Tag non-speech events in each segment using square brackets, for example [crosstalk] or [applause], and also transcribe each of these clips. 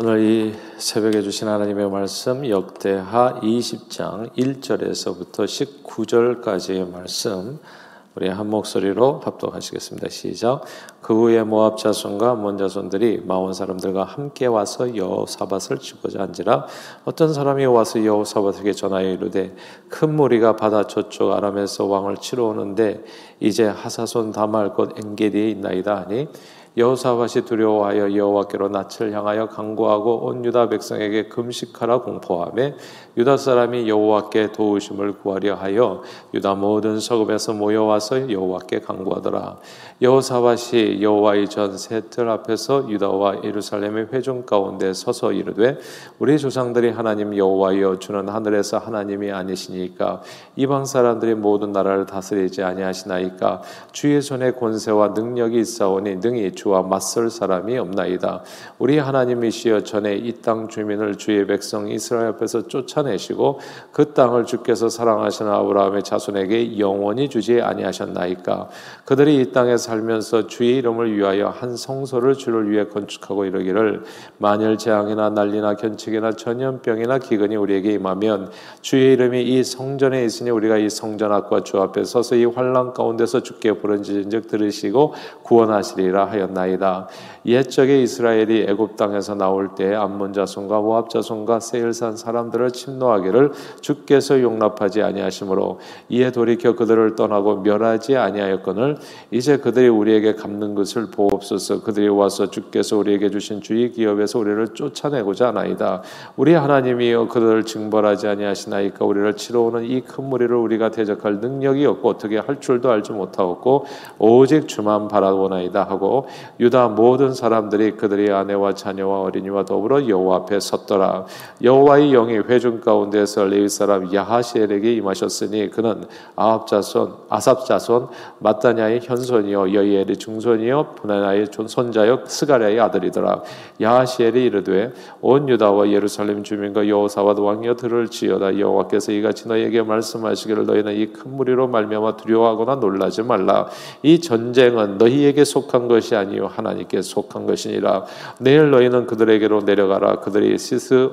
오늘 이 새벽에 주신 하나님의 말씀 역대하 20장 1절에서부터 19절까지의 말씀 우리 한 목소리로 합독하시겠습니다. 시작. 그 후에 모압 자손과 몬 자손들이 마온 사람들과 함께 와서 여호사밧을 치고자 한지라 어떤 사람이 와서 여호사밧에게 전하여 이르되 큰 무리가 바다 저쪽 아람에서 왕을 치러 오는데 이제 하사손 다말 곧 엔게디에 있나이다 하니 여호사밧이 두려워하여 여호와께로 낯을 향하여 강구하고 온 유다 백성에게 금식하라 공포하며 유다 사람이 여호와께 도우심을 구하려 하여 유다 모든 서급에서 모여와서 여호와께 강구하더라. 여호사밧이 여호와의 전 세틀 앞에서 유다와 예루살렘의 회중 가운데 서서 이르되 우리 조상들이 하나님 여호와여 주는 하늘에서 하나님이 아니시니까 이방 사람들이 모든 나라를 다스리지 아니하시나이까 주의 손에 권세와 능력이 있사오니 능히 주와 맞설 사람이 없나이다. 우리 하나님이시여 전에 이 땅 주민을 주의 백성 이스라엘 앞에서 쫓아내시고 그 땅을 주께서 사랑하시는 아브라함의 자손에게 영원히 주지 아니하셨나이까 그들이 이 땅에 살면서 주의 이름을 위하여 한 성소를 주를 위해 건축하고 이르기를 만일 재앙이나 난리나 견책이나 전염병이나 기근이 우리에게 임하면 주의 이름이 이 성전에 있으니 우리가 이 성전 앞과 주 앞에 서서 이 환란 가운데서 주께 부른지인즉 들으시고 구원하시리라 하였 나이다. 옛적에 이스라엘이 애굽 땅에서 나올 때 암몬 자손과 모압 자손과 세일산 사람들을 침노하기를 주께서 용납하지 아니하심으로 이에 돌이켜 그들을 떠나고 멸하지 아니하였거늘 이제 그들이 우리에게 갚는 것을 보옵소서. 그들이 와서 주께서 우리에게 주신 주의 기업에서 우리를 쫓아내고자 하나이다. 우리 하나님이여 그들을 징벌하지 아니하시나이까? 우리를 치러 오는 이 큰 무리를 우리가 대적할 능력이 없고 어떻게 할 줄도 알지 못하고 오직 주만 바라보나이다 하고 유다 모든 사람들이 그들의 아내와 자녀와 어린이와 더불어 여호와 앞에 섰더라. 여호와의 영이 회중 가운데서 레위 사람 야하시엘에게 임하셨으니 그는 아합 자손 아삽 자손 마따냐의 현손이요 여이엘의 중손이요 분하나의 손자요 스가랴의 아들이더라. 야하시엘이 이르되 온 유다와 예루살렘 주민과 여호사밧 왕이여 들을 지어다. 여호와께서 이같이 너에게 말씀하시기를 너희는 이 큰 무리로 말미암아 두려워하거나 놀라지 말라. 이 전쟁은 너희에게 속한 것이 아니 요 하나님께 속한 것이니라. 내일 너희는 그들에게로 내려가라. 그들이 시스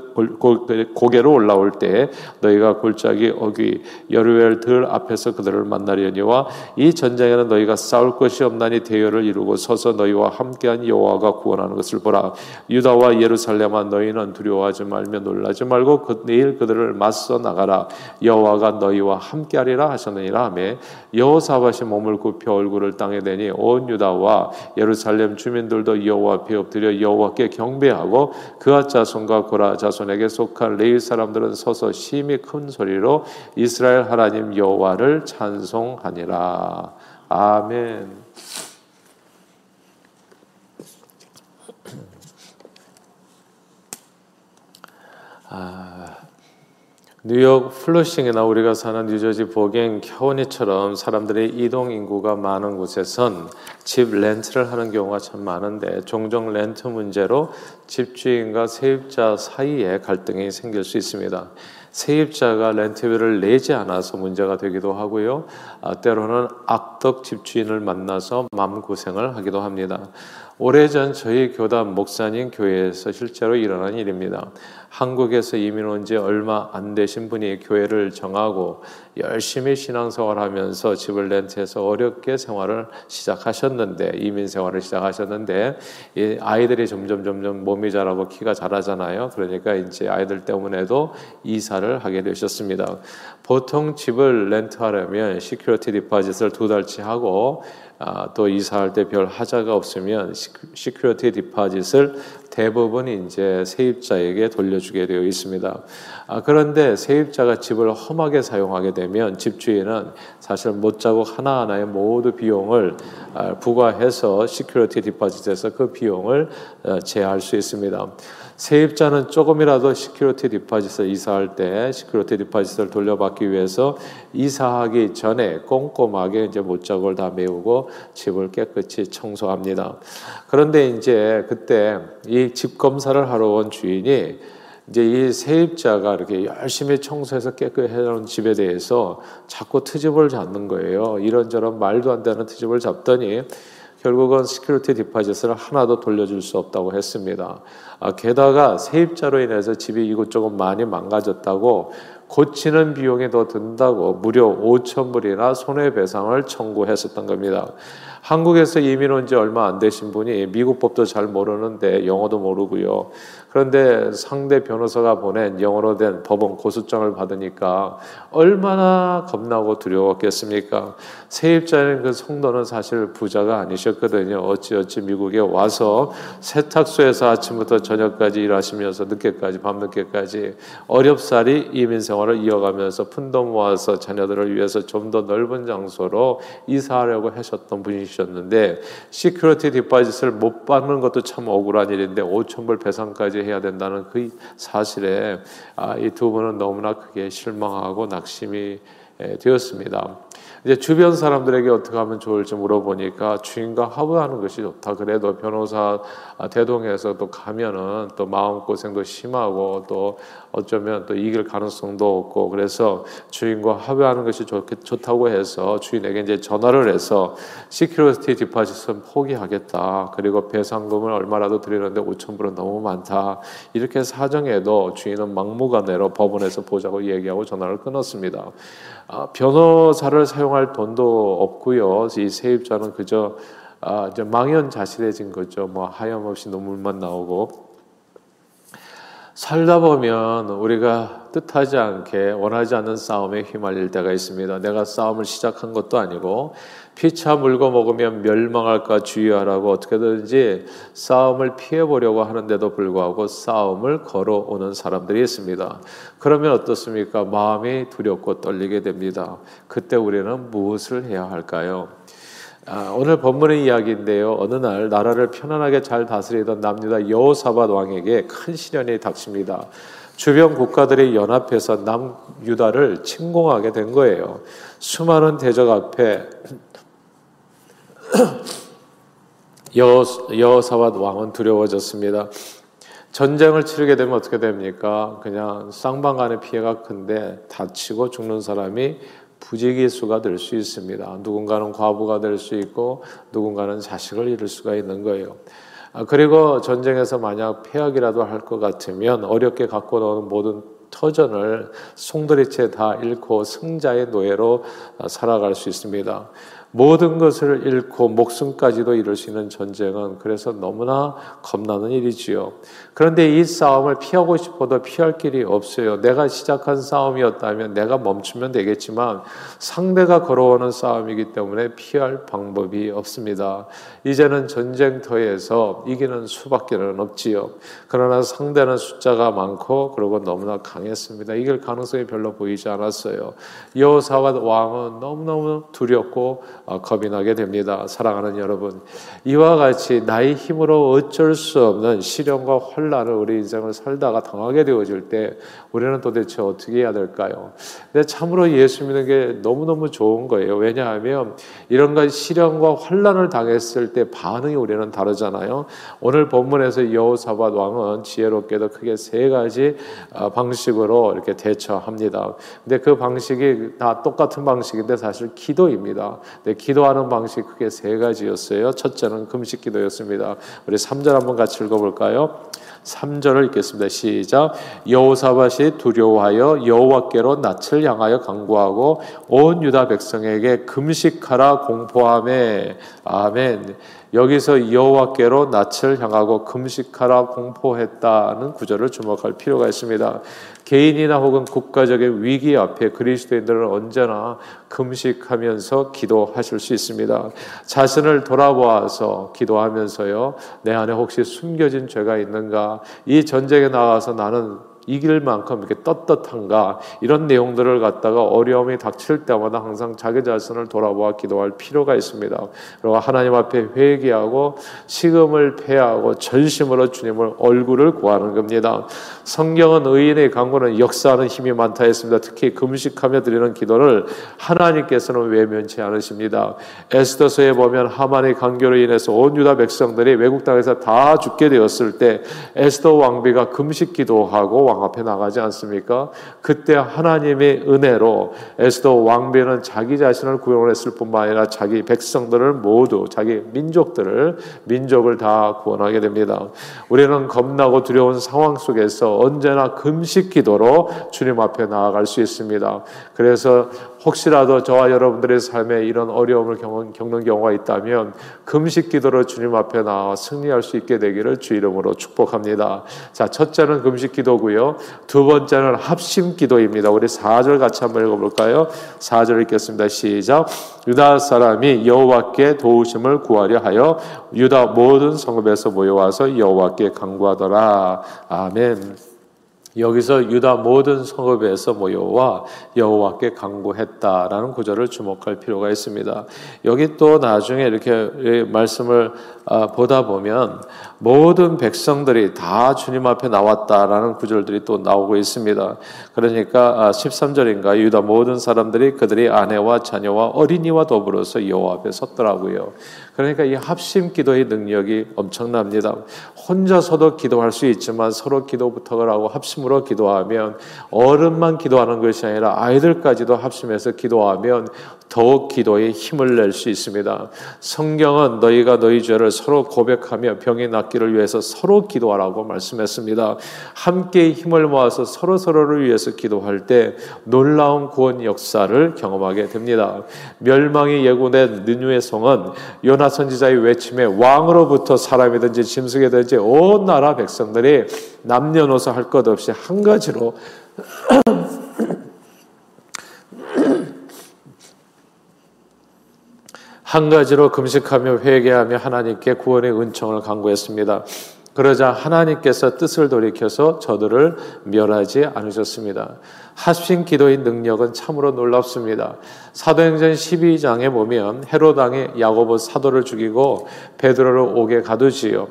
고개로 올라올 때 너희가 골짜기 어귀 여루엘 들 앞에서 그들을 만나려니와 이 전쟁에는 너희가 싸울 것이 없나니 대열을 이루고 서서 너희와 함께한 여호와가 구원하는 것을 보라. 유다와 예루살렘아 너희는 두려워하지 말며 놀라지 말고 그, 내일 그들을 맞서 나가라. 여호와가 너희와 함께하리라 하셨느니라. 하매 여호사밧이 몸을 굽혀 얼굴을 땅에 대니 온 유다와 예루살렘 주민들도 여호와 앞에 엎드려 여호와께 경배하고 그아 자손과 고라 자손에게 속한 레위 사람들은 서서 심히 큰 소리로 이스라엘 하나님 여호와를 찬송하니라. 아멘. 아, 뉴욕 플러싱이나 우리가 사는 뉴저지 보갱 캐오니처럼 사람들의 이동 인구가 많은 곳에선 집 렌트를 하는 경우가 참 많은데 종종 렌트 문제로 집주인과 세입자 사이에 갈등이 생길 수 있습니다. 세입자가 렌트비를 내지 않아서 문제가 되기도 하고요. 아, 때로는 악덕 집주인을 만나서 마음 고생을 하기도 합니다. 오래전 저희 교단 목사님 교회에서 실제로 일어난 일입니다. 한국에서 이민 온 지 얼마 안 되신 분이 교회를 정하고 열심히 신앙생활 하면서 집을 rent해서 어렵게 생활을 시작하셨는데, 이민 생활을 시작하셨는데, 이 아이들이 점점 점점 몸이 자라고 키가 자라잖아요. 그러니까 이제 아이들 때문에도 이사를 하게 되셨습니다. 보통 집을 rent하려면 security deposit을 두 달치 하고 아, 또 이사할 때 별 하자가 없으면 security deposit을 대부분 이제 세입자에게 돌려주게 되어 있습니다. 아, 그런데 세입자가 집을 험하게 사용하게 되면 집주인은 사실 못 자국 하나하나의 모두 비용을 아, 부과해서 security deposit에서 그 비용을 어, 제할 수 있습니다. 세입자는 조금이라도 security deposit을 이사할 때 security deposit을 돌려받기 위해서 이사하기 전에 꼼꼼하게 이제 못자국을 다 메우고 집을 깨끗이 청소합니다. 그런데 이제 그때 이 집 검사를 하러 온 주인이 이제 이 세입자가 이렇게 열심히 청소해서 깨끗이 해놓은 집에 대해서 자꾸 트집을 잡는 거예요. 이런저런 말도 안 되는 트집을 잡더니 결국은 security deposit을 하나도 돌려줄 수 없다고 했습니다. 아, 게다가 세입자로 인해서 집이 이곳저곳 많이 망가졌다고 고치는 비용이 더 든다고 무려 5천 불이나 손해배상을 청구했었던 겁니다. 한국에서 이민 온 지 얼마 안 되신 분이 미국 법도 잘 모르는데 영어도 모르고요. 그런데 상대 변호사가 보낸 영어로 된 법원 고소장을 받으니까 얼마나 겁나고 두려웠겠습니까? 세입자인 그 성도는 사실 부자가 아니셨거든요. 어찌어찌 미국에 와서 세탁소에서 아침부터 저녁까지 일하시면서 늦게까지 밤늦게까지 어렵사리 이민 생활을 이어가면서 푼돈 모아서 자녀들을 위해서 좀 더 넓은 장소로 이사하려고 하셨던 분이셨는데 security deposit을 못 받는 것도 참 억울한 일인데 5천 불 배상까지 해야 된다는 그 사실에 아, 이 두 분은 너무나 크게 실망하고 낙심이 되었습니다. 이제 주변 사람들에게 어떻게 하면 좋을지 물어보니까 주인과 합의하는 것이 좋다. 그래도 변호사 대동해서 또 가면은 또 마음 고생도 심하고 또 어쩌면 또 이길 가능성도 없고 그래서 주인과 합의하는 것이 좋, 좋다고 해서 주인에게 이제 전화를 해서 security deposit은 포기하겠다. 그리고 배상금을 얼마라도 드리는데 5천 불은 너무 많다. 이렇게 사정해도 주인은 막무가내로 법원에서 보자고 얘기하고 전화를 끊었습니다. 아, 변호사를 사용 할 돈도 없고요. 이 세입자는 그저 아, 이제 망연자실해진 거죠. 뭐 하염없이 눈물만 나오고 살다 보면 우리가 뜻하지 않게 원하지 않는 싸움에 휘말릴 때가 있습니다. 내가 싸움을 시작한 것도 아니고 피차 물고 먹으면 멸망할까 주의하라고 어떻게든지 싸움을 피해 보려고 하는데도 불구하고 싸움을 걸어오는 사람들이 있습니다. 그러면 어떻습니까? 마음이 두렵고 떨리게 됩니다. 그때 우리는 무엇을 해야 할까요? 아, 오늘 본문의 이야기인데요. 어느 날 나라를 편안하게 잘 다스리던 남유다 여호사밧 왕에게 큰 시련이 닥칩니다. 주변 국가들이 연합해서 남유다를 침공하게 된 거예요. 수많은 대적 앞에 [clears throat] 여호사밧 왕은 두려워졌습니다. 전쟁을 치르게 되면 어떻게 됩니까? 그냥 쌍방 간의 피해가 큰데 다치고 죽는 사람이 부지기수가 될 수 있습니다. 누군가는 과부가 될 수 있고 누군가는 자식을 잃을 수가 있는 거예요. 아, 그리고 전쟁에서 만약 패악이라도 할 것 같으면 어렵게 갖고 나오는 모든 터전을 송두리째 다 잃고 승자의 노예로 살아갈 수 있습니다. 모든 것을 잃고 목숨까지도 잃을 수 있는 전쟁은 그래서 너무나 겁나는 일이지요. 그런데 이 싸움을 피하고 싶어도 피할 길이 없어요. 내가 시작한 싸움이었다면 내가 멈추면 되겠지만 상대가 걸어오는 싸움이기 때문에 피할 방법이 없습니다. 이제는 전쟁터에서 이기는 수밖에는 없지요. 그러나 상대는 숫자가 많고 그리고 너무나 강했습니다. 이길 가능성이 별로 보이지 않았어요. 여호사와 왕은 너무너무 두렵고 어, 겁이 나게 됩니다. 사랑하는 여러분, 이와 같이 나의 힘으로 어쩔 수 없는 시련과 혼란을 우리 인생을 살다가 당하게 되어질 때 우리는 도대체 어떻게 해야 될까요? 근데 참으로 예수 믿는 게 너무너무 좋은 거예요. 왜냐하면 이런 것 시련과 혼란을 당했을 때 반응이 우리는 다르잖아요. 오늘 본문에서 여호사밧 왕은 지혜롭게도 크게 세 가지 어, 방식으로 이렇게 대처합니다. 근데 그 방식이 다 똑같은 방식인데 사실 기도입니다. 기도하는 방식 크게 세 가지였어요. 첫째는 금식 기도였습니다. 우리 3절 한번 같이 읽어볼까요? 3절을 읽겠습니다. 시작. 여호사밧이 두려워하여 여호와께로 낯을 향하여 간구하고 온 유다 백성에게 금식하라 공포함에 아멘. 여기서 여호와께로 낯을 향하고 금식하라 공포했다는 구절을 주목할 필요가 있습니다. 개인이나 혹은 국가적인 위기 앞에 그리스도인들은 언제나 금식하면서 기도하실 수 있습니다. 자신을 돌아보아서 기도하면서요. 내 안에 혹시 숨겨진 죄가 있는가? 이 전쟁에 나가서 나는 이길 만큼 이렇게 떳떳한가 이런 내용들을 갖다가 어려움이 닥칠 때마다 항상 자기 자신을 돌아보아 기도할 필요가 있습니다. 그리고 하나님 앞에 회개하고 식음을 패하고 전심으로 주님을 얼굴을 구하는 겁니다. 성경은 의인의 강구는 역사하는 힘이 많다 했습니다. 특히 금식하며 드리는 기도를 하나님께서는 외면치 않으십니다. 에스더서에 보면 하만의 강교로 인해서 온 유다 백성들이 외국 땅에서 다 죽게 되었을 때 에스더 왕비가 금식 기도하고 왕 앞에 나가지 않습니까? 그때 하나님의 은혜로 에스더 왕비는 자기 자신을 구원했을 뿐만 아니라 자기 백성들을 모두 자기 민족들을 민족을 다 구원하게 됩니다. 우리는 겁나고 두려운 상황 속에서 언제나 금식 기도로 주님 앞에 나아갈 수 있습니다. 그래서 혹시라도 저와 여러분들의 삶에 이런 어려움을 겪는 경우가 있다면 금식 기도로 주님 앞에 나와 승리할 수 있게 되기를 주 이름으로 축복합니다. 자, 첫째는 금식 기도고요. 두 번째는 합심 기도입니다. 우리 4절 같이 한번 읽어 볼까요? 4절 읽겠습니다. 시작. 유다 사람이 여호와께 도우심을 구하려 하여 유다 모든 성읍에서 모여와서 여호와께 간구하더라. 아멘. 여기서 유다 모든 성읍에서 모여와 여호와께 간구했다라는 구절을 주목할 필요가 있습니다. 여기 또 나중에 이렇게 말씀을 아, 보다 보면 모든 백성들이 다 주님 앞에 나왔다라는 구절들이 또 나오고 있습니다. 그러니까 13절인가 아, 유다 모든 사람들이 그들이 아내와 자녀와 어린이와 더불어서 여호와 앞에 섰더라고요. 그러니까 이 합심 기도의 능력이 엄청납니다. 혼자서도 기도할 수 있지만 서로 기도 부탁을 하고 합심으로 기도하면 어른만 기도하는 것이 아니라 아이들까지도 합심해서 기도하면 더욱 기도에 힘을 낼 수 있습니다. 성경은 너희가 너희 죄를 서로 고백하며 병이 낫기를 위해서 서로 기도하라고 말씀했습니다. 함께 힘을 모아서 서로 서로를 위해서 기도할 때 놀라운 구원 역사를 경험하게 됩니다. 멸망이 예고된 느누의 성은 요나 선지자의 외침에 왕으로부터 사람이든지 짐승이든지 온 나라 백성들이 남녀노소 할 것 없이 한 가지로 한 가지로 금식하며 회개하며 하나님께 구원의 은총을 간구했습니다. 그러자 하나님께서 뜻을 돌이켜서 저들을 멸하지 않으셨습니다. 합심 기도의 능력은 참으로 놀랍습니다. 사도행전 12장에 보면 헤로당이 야고보 사도를 죽이고 베드로를 옥에 가두지요.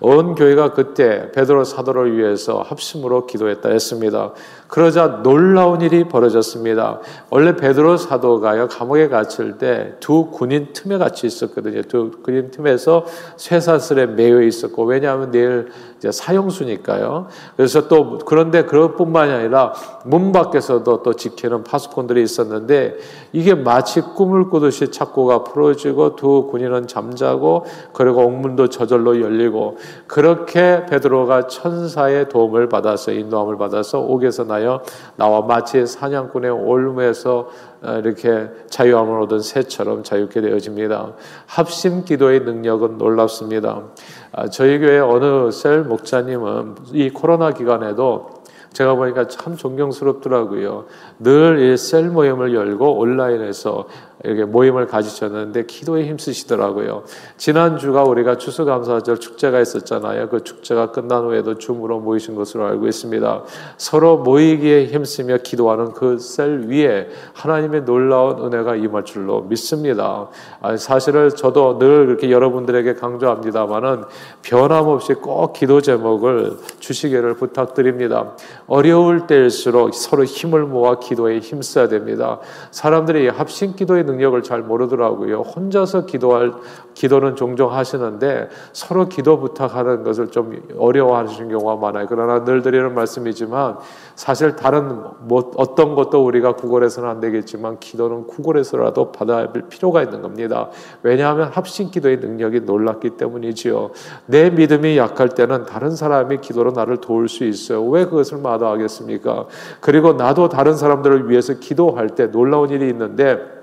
온 교회가 그때 베드로 사도를 위해서 합심으로 기도했다 했습니다. 그러자 놀라운 일이 벌어졌습니다. 원래 베드로 사도가요 감옥에 갇힐 때 두 군인 틈에 갇혀 있었거든요. 두 군인 틈에서 쇠사슬에 매여 있었고 왜냐하면 내일 이제 사형수니까요. 그래서 또 그런데 그것뿐만이 아니라 문 밖에서도 또 지키는 파수꾼들이 있었는데 이게 마치 꿈을 꾸듯이 착고가 풀어지고 두 군인은 잠자고 그리고 옥문도 저절로 열리고 그렇게 베드로가 천사의 도움을 받아서 인도함을 받아서 옥에서 나여 나와 마치 사냥꾼의 올무에서 어, 이렇게 자유함을 얻은 새처럼 자유케 되어집니다. 합심 기도의 능력은 놀랍습니다. 아, 저희 교회 어느 셀 목사님은 이 코로나 기간에도 제가 보니까 참 존경스럽더라고요. 늘 이 셀 모임을 열고 온라인에서 이렇게 모임을 가지셨는데 기도에 힘쓰시더라고요. 지난주가 우리가 추수감사절 축제가 있었잖아요. 그 축제가 끝난 후에도 줌으로 모이신 것으로 알고 있습니다. 서로 모이기에 힘쓰며 기도하는 그 셀 위에 하나님의 놀라운 은혜가 임할 줄로 믿습니다. 사실은 저도 늘 그렇게 여러분들에게 강조합니다만은 변함없이 꼭 기도 제목을 주시기를 부탁드립니다. 어려울 때일수록 서로 힘을 모아 기도에 힘써야 됩니다. 사람들이 합심 기도의 능력을 잘 모르더라고요. 혼자서 기도할 기도는 종종 하시는데 서로 기도 부탁하는 것을 좀 어려워하시는 경우가 많아요. 그러나 늘 드리는 말씀이지만 사실 다른 뭐 어떤 것도 우리가 구걸해서는 안 되겠지만 기도는 구걸해서라도 받아야 할 필요가 있는 겁니다. 왜냐하면 합심 기도의 능력이 놀랍기 때문이지요. 내 믿음이 약할 때는 다른 사람이 기도로 나를 도울 수 있어요. 왜 그것을 마다하겠습니까? 그리고 나도 다른 사람들을 위해서 기도할 때 놀라운 일이 있는데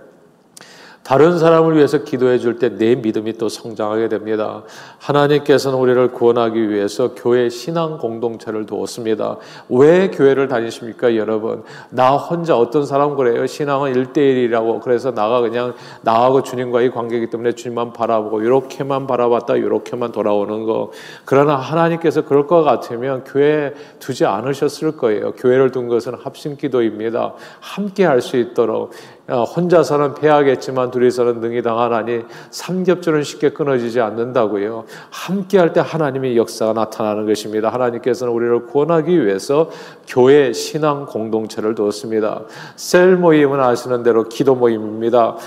다른 사람을 위해서 기도해 줄 때 내 믿음이 또 성장하게 됩니다. 하나님께서는 우리를 구원하기 위해서 교회 신앙 공동체를 두었습니다. 왜 교회를 다니십니까, 여러분? 나 혼자 어떤 사람 그래요? 신앙은 1대1이라고. 그래서 나가 그냥 나하고 주님과의 관계이기 때문에 주님만 바라보고 이렇게만 바라봤다 이렇게만 돌아오는 거. 그러나 하나님께서 그럴 것 같으면 교회 두지 않으셨을 거예요. 교회를 둔 것은 합심 기도입니다. 함께 할 수 있도록 어, 혼자서는 패하겠지만 둘이서는 능히 당하나니 삼겹줄은 쉽게 끊어지지 않는다고요. 함께할 때 하나님의 역사가 나타나는 것입니다. 하나님께서는 우리를 구원하기 위해서 교회 신앙 공동체를 두었습니다. 셀 모임은 아시는 대로 기도 모임입니다.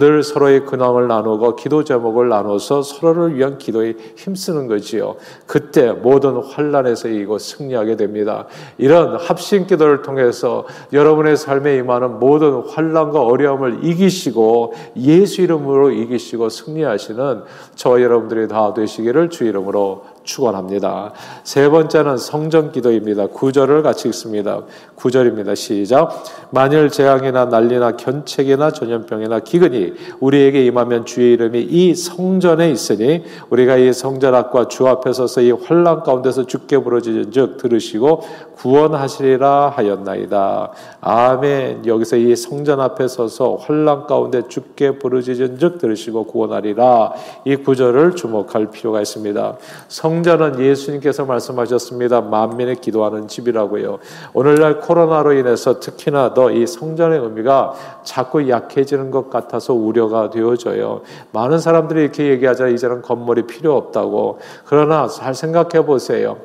늘 서로의 근황을 나누고 기도 제목을 나눠서 서로를 위한 기도에 힘쓰는 거지요. 그때 모든 환란에서 이기고 승리하게 됩니다. 이런 합심 기도를 통해서 여러분의 삶에 임하는 모든 환란과 어려움을 이기시고 예수 이름으로 이기시고 승리하시는 저 여러분들이 다 되시기를 주 이름으로 축원합니다. 세 번째는 성전 기도입니다. 구절을 같이 읽습니다. 구절입니다. 시작. 만일 재앙이나 난리나 견책이나 전염병이나 기근이 우리에게 임하면 주의 이름이 이 성전에 있으니 우리가 이 성전 앞과 주 앞에 서서 이 환란 가운데서 죽게 부러지는즉 들으시고 구원하시리라 하였나이다. 아멘. 여기서 이 성전 앞에 서서 환란 가운데 죽게 부르짖은즉 들으시고 구원하리라. 이 구절을 주목할 필요가 있습니다. 성 전은 예수님께서 말씀하셨습니다. 만민의 기도하는 집이라고요. 오늘날 코로나로 인해서 특히나 더 이 성전의 의미가 자꾸 약해지는 것 같아서 우려가 되어져요. 많은 사람들이 이렇게 얘기하자 이제는 건물이 필요 없다고. 그러나 잘 생각해 보세요.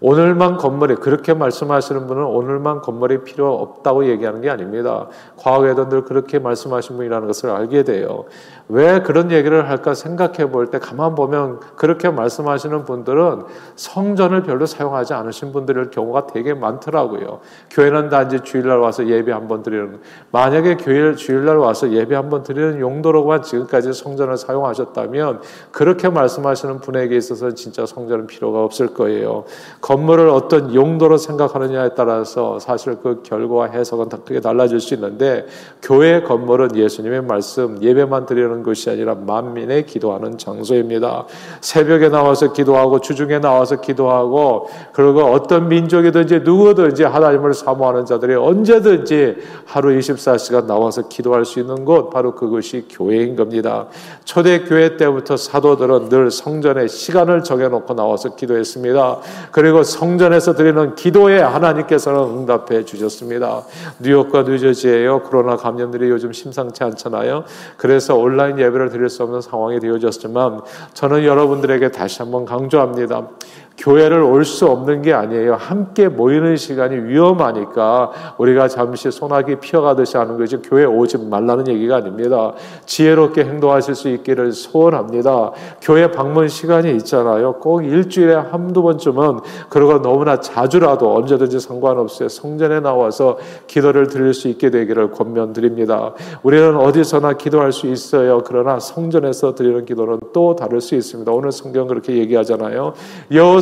오늘만 건물이 그렇게 말씀하시는 분은 오늘만 건물이 필요 없다고 얘기하는 게 아닙니다. 과거에도 늘 그렇게 말씀하신 분이라는 것을 알게 돼요. 왜 그런 얘기를 할까 생각해 볼 때 가만 보면 그렇게 말씀하시는 분들은 성전을 별로 사용하지 않으신 분들일 경우가 되게 많더라고요. 교회는 단지 주일날 와서 예배 한 번 드리는 만약에 교회 주일날 와서 예배 한 번 드리는 용도로만 지금까지 성전을 사용하셨다면 그렇게 말씀하시는 분에게 있어서 진짜 성전은 필요가 없을 거예요. 건물을 어떤 용도로 생각하느냐에 따라서 사실 그 결과와 해석은 다 크게 달라질 수 있는데 교회 건물은 예수님의 말씀 예배만 드리는 것이 아니라 만민의 기도하는 장소입니다. 새벽에 나와서 기도하고 주중에 나와서 기도하고 그리고 어떤 민족이든지 누구든지 하나님을 사모하는 자들이 언제든지 하루 24시간 나와서 기도할 수 있는 곳 바로 그것이 교회인 겁니다. 초대 교회 때부터 사도들은 늘 성전에 시간을 정해 놓고 나와서 기도했습니다. 그리고 성전에서 드리는 기도에 하나님께서는 응답해 주셨습니다. 뉴욕과 뉴저지에요. 코로나 감염들이 요즘 심상치 않잖아요. 그래서 온라인 예배를 드릴 수 없는 상황이 되어졌지만 저는 여러분들에게 다시 한번 강조합니다. 교회를 올 수 없는 게 아니에요. 함께 모이는 시간이 위험하니까 우리가 잠시 소나기 피어가듯이 하는 거지 교회 오지 말라는 얘기가 아닙니다. 지혜롭게 행동하실 수 있기를 소원합니다. 교회 방문 시간이 있잖아요. 꼭 일주일에 한두 번쯤은 그러고 너무나 자주라도 언제든지 상관없어요. 성전에 나와서 기도를 드릴 수 있게 되기를 권면드립니다. 우리는 어디서나 기도할 수 있어요. 그러나 성전에서 드리는 기도는 또 다를 수 있습니다. 오늘 성경 그렇게 얘기하잖아요.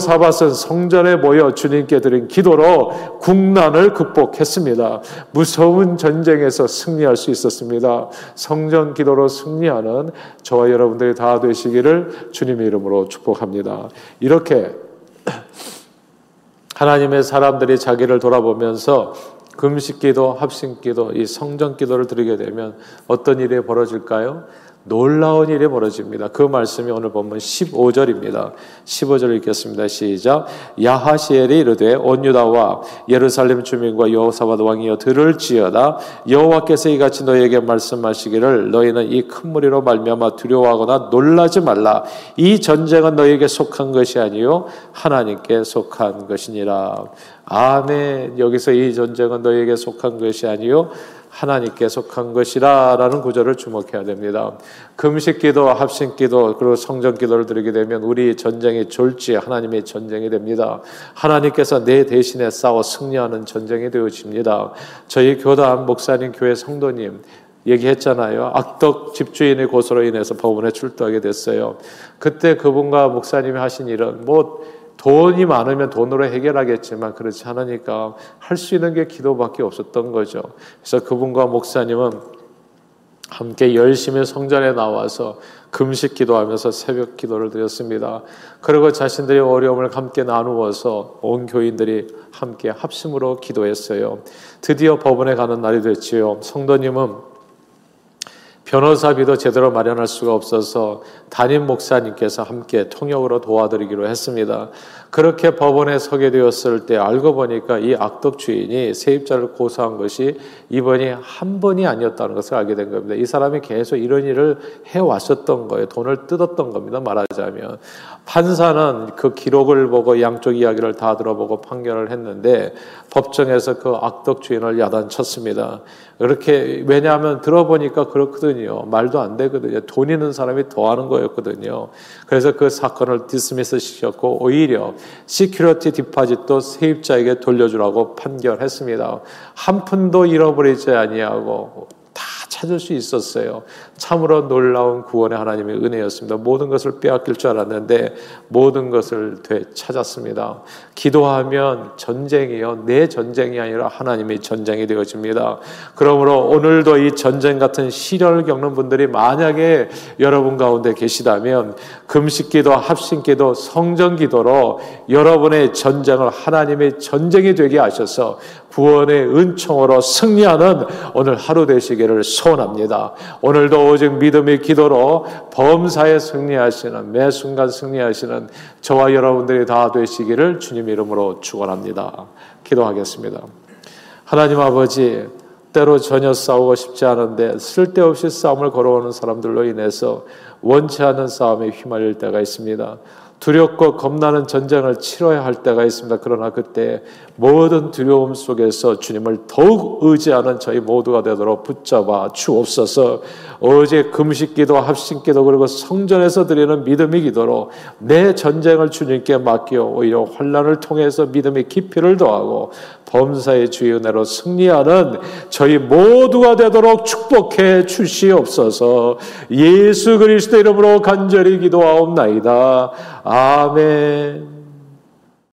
사밧은 성전에 모여 주님께 드린 기도로 국난을 극복했습니다. 무서운 전쟁에서 승리할 수 있었습니다. 성전 기도로 승리하는 저와 여러분들이 다 되시기를 주님의 이름으로 축복합니다. 이렇게 [clears throat] 하나님의 사람들이 자기를 돌아보면서 금식 기도, 합심 기도, 이 성전 기도를 드리게 되면 어떤 일이 벌어질까요? 놀라운 일이 벌어집니다. 그 말씀이 오늘 보면 15절입니다. 15절 읽겠습니다. 시작. 야하시엘이 이르되 온 유다와 예루살렘 주민과 여호사밧 왕이여 들을지어다 여호와께서 이같이 너에게 말씀하시기를 너희는 이 큰 무리로 말미암아 두려워하거나 놀라지 말라. 이 전쟁은 너에게 속한 것이 아니요 하나님께 속한 것이니라. 아멘. 여기서 이 전쟁은 너에게 속한 것이 아니요 하나님께 속한 것이라 라는 구절을 주목해야 됩니다. 금식 기도, 합심 기도, 그리고 성전 기도를 드리게 되면 우리 전쟁이 졸지 하나님의 전쟁이 됩니다. 하나님께서 내 대신에 싸워 승리하는 전쟁이 되어집니다. 저희 교단 목사님 교회 성도님 얘기했잖아요. 악덕 집주인의 고소로 인해서 법원에 출두하게 됐어요. 그때 그분과 목사님이 하신 일은 뭐 돈이 많으면 돈으로 해결하겠지만 그렇지 않으니까 할 수 있는 게 기도밖에 없었던 거죠. 그래서 그분과 목사님은 함께 열심히 성전에 나와서 금식 기도하면서 새벽 기도를 드렸습니다. 그리고 자신들의 어려움을 함께 나누어서 온 교인들이 함께 합심으로 기도했어요. 드디어 법원에 가는 날이 됐지요. 성도님은 변호사비도 제대로 마련할 수가 없어서 담임 목사님께서 함께 통역으로 도와드리기로 했습니다. 그렇게 법원에 서게 되었을 때 알고 보니까 이 악덕 주인이 세입자를 고소한 것이 이번이 한 번이 아니었다는 것을 알게 된 겁니다. 이 사람이 계속 이런 일을 해왔었던 거예요. 돈을 뜯었던 겁니다. 말하자면. 판사는 그 기록을 보고 양쪽 이야기를 다 들어보고 판결을 했는데 법정에서 그 악덕 주인을 야단쳤습니다. 그렇게 왜냐하면 들어보니까 그렇거든요. 말도 안 되거든요. 돈 있는 사람이 더 하는 거 였거든요. 그래서 그 사건을 dismiss 시켰고 오히려 security deposit도 세입자에게 돌려주라고 판결했습니다. 한 푼도 잃어버리지 아니하고 찾을 수 있었어요. 참으로 놀라운 구원의 하나님의 은혜였습니다. 모든 것을 빼앗길 줄 알았는데 모든 것을 되찾았습니다. 기도하면 전쟁이요. 내 전쟁이 아니라 하나님의 전쟁이 되어집니다. 그러므로 오늘도 이 전쟁 같은 시련을 겪는 분들이 만약에 여러분 가운데 계시다면 금식기도 합심기도 성전기도로 여러분의 전쟁을 하나님의 전쟁이 되게 하셔서 구원의 은총으로 승리하는 오늘 하루 되시 기를 소원합니다. 오늘도 오직 믿음의 기도로 범사에 승리하시는 매 순간 승리하시는 저와 여러분들이 다 되시기를 주님 이름으로 축원합니다. 기도하겠습니다. 하나님 아버지 때로 전혀 싸우고 싶지 않은데 쓸데없이 싸움을 걸어오는 사람들로 인해서 원치 않는 싸움에 휘말릴 때가 있습니다. 두렵고 겁나는 전쟁을 치러야 할 때가 있습니다. 그러나 그때 모든 두려움 속에서 주님을 더욱 의지하는 저희 모두가 되도록 붙잡아 주옵소서. 어제 금식기도 합심기도 그리고 성전에서 드리는 믿음의 기도로 내 전쟁을 주님께 맡겨 오히려 환란을 통해서 믿음의 깊이를 더하고 범사의 주의 은혜로 승리하는 저희 모두가 되도록 축복해 주시옵소서. 예수 그리스도 이름으로 간절히 기도하옵나이다. 아멘.